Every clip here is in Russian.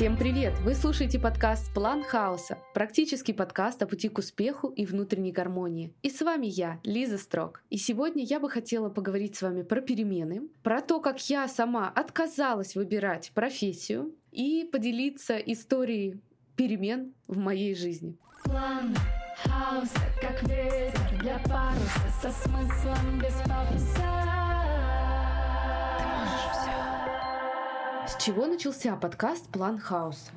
Всем привет! Вы слушаете подкаст «План хаоса», практический подкаст о пути к успеху и внутренней гармонии. И с вами я, Лиза Строк. И сегодня я бы хотела поговорить с вами про перемены, про то, как я сама отказалась выбирать профессию и поделиться историей перемен в моей жизни. План хаоса, как ветер для паруса, со смыслом без пафоса. С чего начался подкаст «План хаоса»?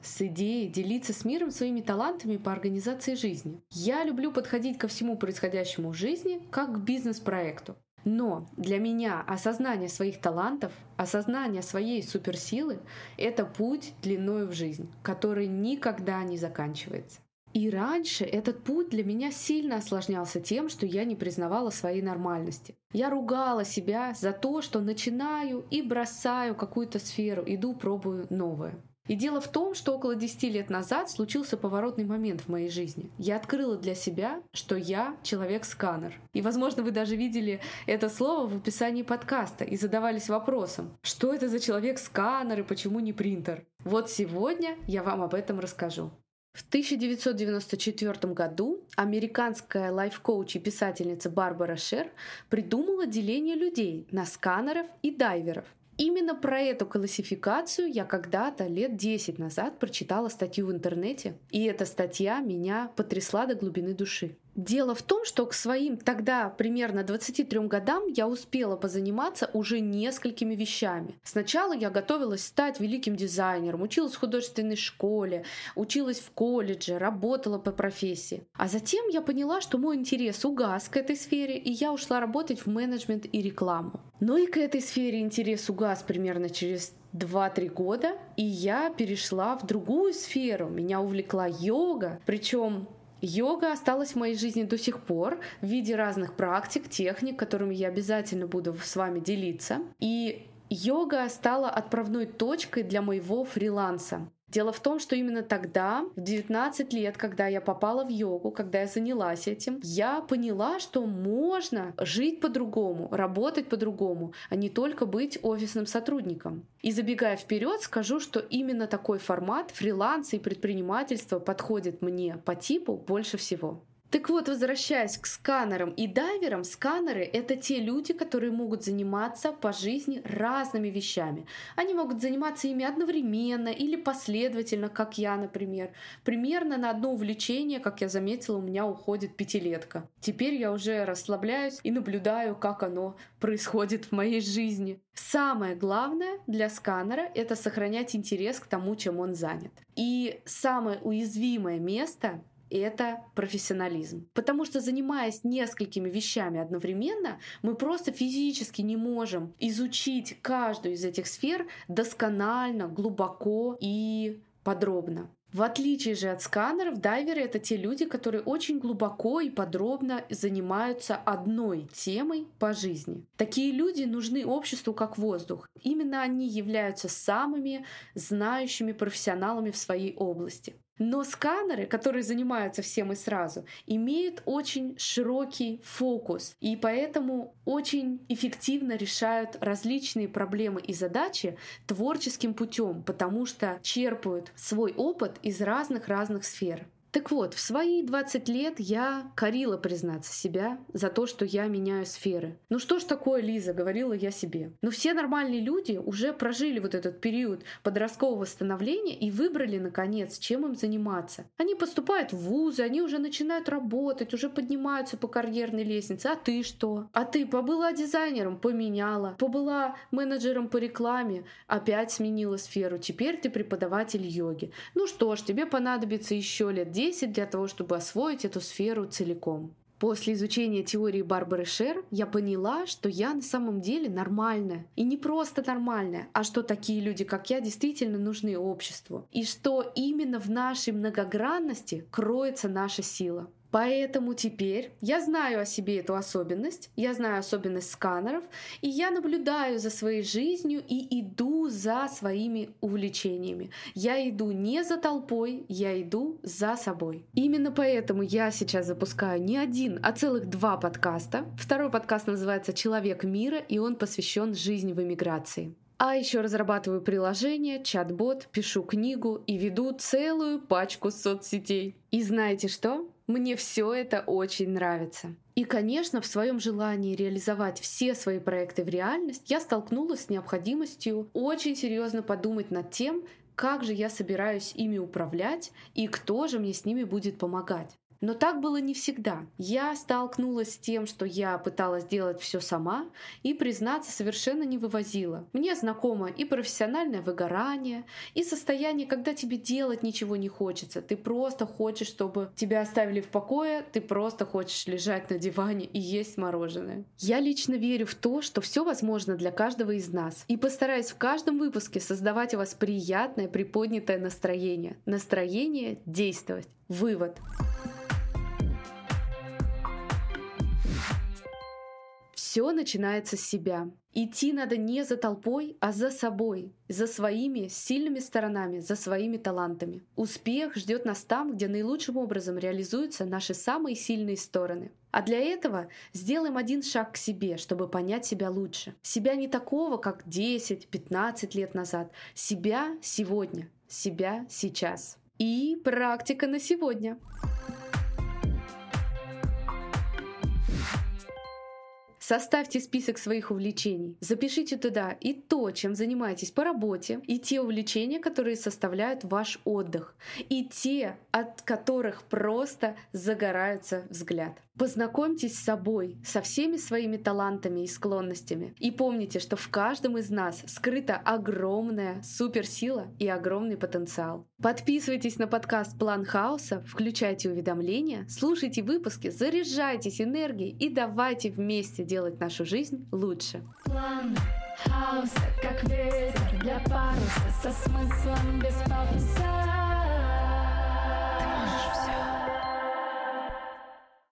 с идеей делиться с миром своими талантами по организации жизни. Я люблю подходить ко всему происходящему в жизни как к бизнес-проекту. Но для меня осознание своих талантов, осознание своей суперсилы — это путь длиною в жизнь, который никогда не заканчивается. И раньше этот путь для меня сильно осложнялся тем, что я не признавала своей нормальности. Я ругала себя за то, что начинаю и бросаю какую-то сферу, иду пробую новое. И дело в том, что около 10 лет назад случился поворотный момент в моей жизни. Я открыла для себя, что я человек-сканер. И, возможно, вы даже видели это слово в описании подкаста и задавались вопросом, что это за человек-сканер и почему не принтер. Вот сегодня я вам об этом расскажу. В 1994 году американская лайф-коуч и писательница Барбара Шер придумала деление людей на сканеров и дайверов. Именно про эту классификацию я когда-то лет 10 назад прочитала статью в интернете, и эта статья меня потрясла до глубины души. Дело в том, что к своим тогда примерно 23 годам я успела позаниматься уже несколькими вещами. Сначала я готовилась стать великим дизайнером, училась в художественной школе, училась в колледже, работала по профессии. А затем я поняла, что мой интерес угас к этой сфере, и я ушла работать в менеджмент и рекламу. Но и к этой сфере интерес угас примерно через 2-3 года, и я перешла в другую сферу. Меня увлекла йога, причем Йога осталась в моей жизни до сих пор в виде разных практик, техник, которыми я обязательно буду с вами делиться. И йога стала отправной точкой для моего фриланса. Дело в том, что именно тогда, в 19 лет, когда я попала в йогу, когда я занялась этим, я поняла, что можно жить по-другому, работать по-другому, а не только быть офисным сотрудником. И забегая вперед, скажу, что именно такой формат фриланса и предпринимательства подходит мне по типу больше всего. Так вот, возвращаясь к сканерам и дайверам, сканеры — это те люди, которые могут заниматься по жизни разными вещами. Они могут заниматься ими одновременно или последовательно, как я, например. Примерно на одно увлечение, как я заметила, у меня уходит пятилетка. Теперь я уже расслабляюсь и наблюдаю, как оно происходит в моей жизни. Самое главное для сканера — это сохранять интерес к тому, чем он занят. И самое уязвимое место это профессионализм. Потому что занимаясь несколькими вещами одновременно, мы просто физически не можем изучить каждую из этих сфер досконально, глубоко и подробно. В отличие же от сканеров, дайверы — это те люди, которые очень глубоко и подробно занимаются одной темой по жизни. Такие люди нужны обществу как воздух. Именно они являются самыми знающими профессионалами в своей области. Но сканеры, которые занимаются всем и сразу, имеют очень широкий фокус и поэтому очень эффективно решают различные проблемы и задачи творческим путем, потому что черпают свой опыт из разных-разных сфер. Так вот, в свои 20 лет я корила, признаться, себя за то, что я меняю сферы. Ну что ж такое, Лиза, говорила я себе. Но все нормальные люди уже прожили вот этот период подросткового становления и выбрали, наконец, чем им заниматься. Они поступают в вузы, они уже начинают работать, уже поднимаются по карьерной лестнице. А ты что? А ты побыла дизайнером, поменяла. Побыла менеджером по рекламе, опять сменила сферу. Теперь ты преподаватель йоги. Ну что ж, тебе понадобится еще лет 10 для того, чтобы освоить эту сферу целиком. После изучения теории Барбары Шер я поняла, что я на самом деле нормальная. И не просто нормальная, а что такие люди, как я, действительно нужны обществу. И что именно в нашей многогранности кроется наша сила. Поэтому теперь я знаю о себе эту особенность, я знаю особенность сканеров, и я наблюдаю за своей жизнью и иду за своими увлечениями. Я иду не за толпой, я иду за собой. Именно поэтому я сейчас запускаю не один, а целых два подкаста. Второй подкаст называется «Человек мира», и он посвящен жизни в эмиграции. А еще разрабатываю приложение, чат-бот, пишу книгу и веду целую пачку соцсетей. И знаете что? Мне все это очень нравится. И, конечно, в своем желании реализовать все свои проекты в реальность, я столкнулась с необходимостью очень серьезно подумать над тем, как же я собираюсь ими управлять и кто же мне с ними будет помогать. Но так было не всегда. Я столкнулась с тем, что я пыталась делать все сама и, признаться, совершенно не вывозила. Мне знакомо и профессиональное выгорание, и состояние, когда тебе делать ничего не хочется. Ты просто хочешь, чтобы тебя оставили в покое, ты просто хочешь лежать на диване и есть мороженое. Я лично верю в то, что все возможно для каждого из нас. И постараюсь в каждом выпуске создавать у вас приятное, приподнятое настроение. Настроение действовать. Вывод. Все начинается с себя. Идти надо не за толпой, а за собой, за своими сильными сторонами, за своими талантами. Успех ждет нас там, где наилучшим образом реализуются наши самые сильные стороны. А для этого сделаем один шаг к себе, чтобы понять себя лучше. Себя не такого, как 10-15 лет назад. Себя сегодня. Себя сейчас. И практика на сегодня. Составьте список своих увлечений. Запишите туда и то, чем занимаетесь по работе, и те увлечения, которые составляют ваш отдых, и те, от которых просто загорается взгляд. Познакомьтесь с собой, со всеми своими талантами и склонностями. И помните, что в каждом из нас скрыта огромная суперсила и огромный потенциал. Подписывайтесь на подкаст «План хаоса», включайте уведомления, слушайте выпуски, заряжайтесь энергией и давайте вместе делать нашу жизнь лучше. План хаоса, как ветер для паруса, со смыслом без пафоса.